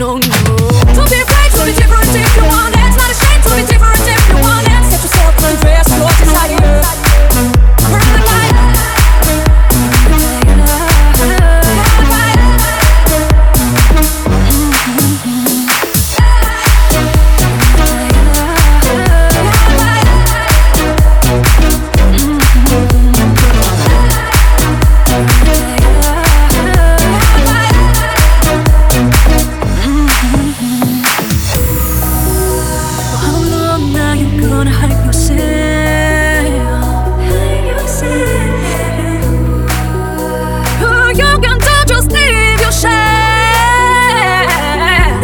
No, no. Don't be afraid to be different wanna hide yourself? Hide yourself. Who can touch or steal your shame?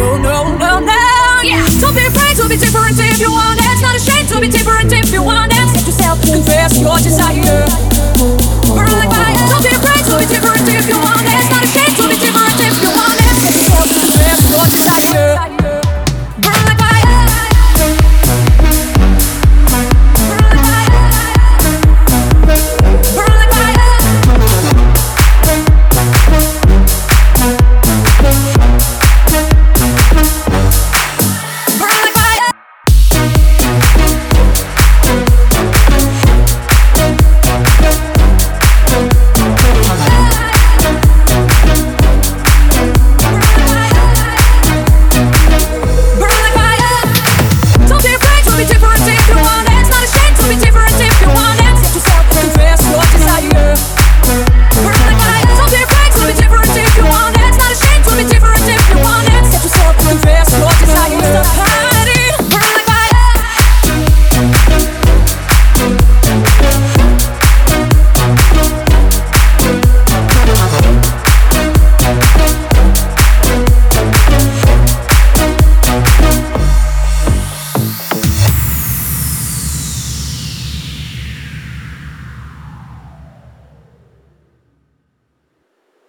No, no, no, no, yeah. Don't be afraid to be different if you want it. Not to be different if you want it. Yourself, confess your desire. Burn like fire. Don't be afraid to be different if you want it.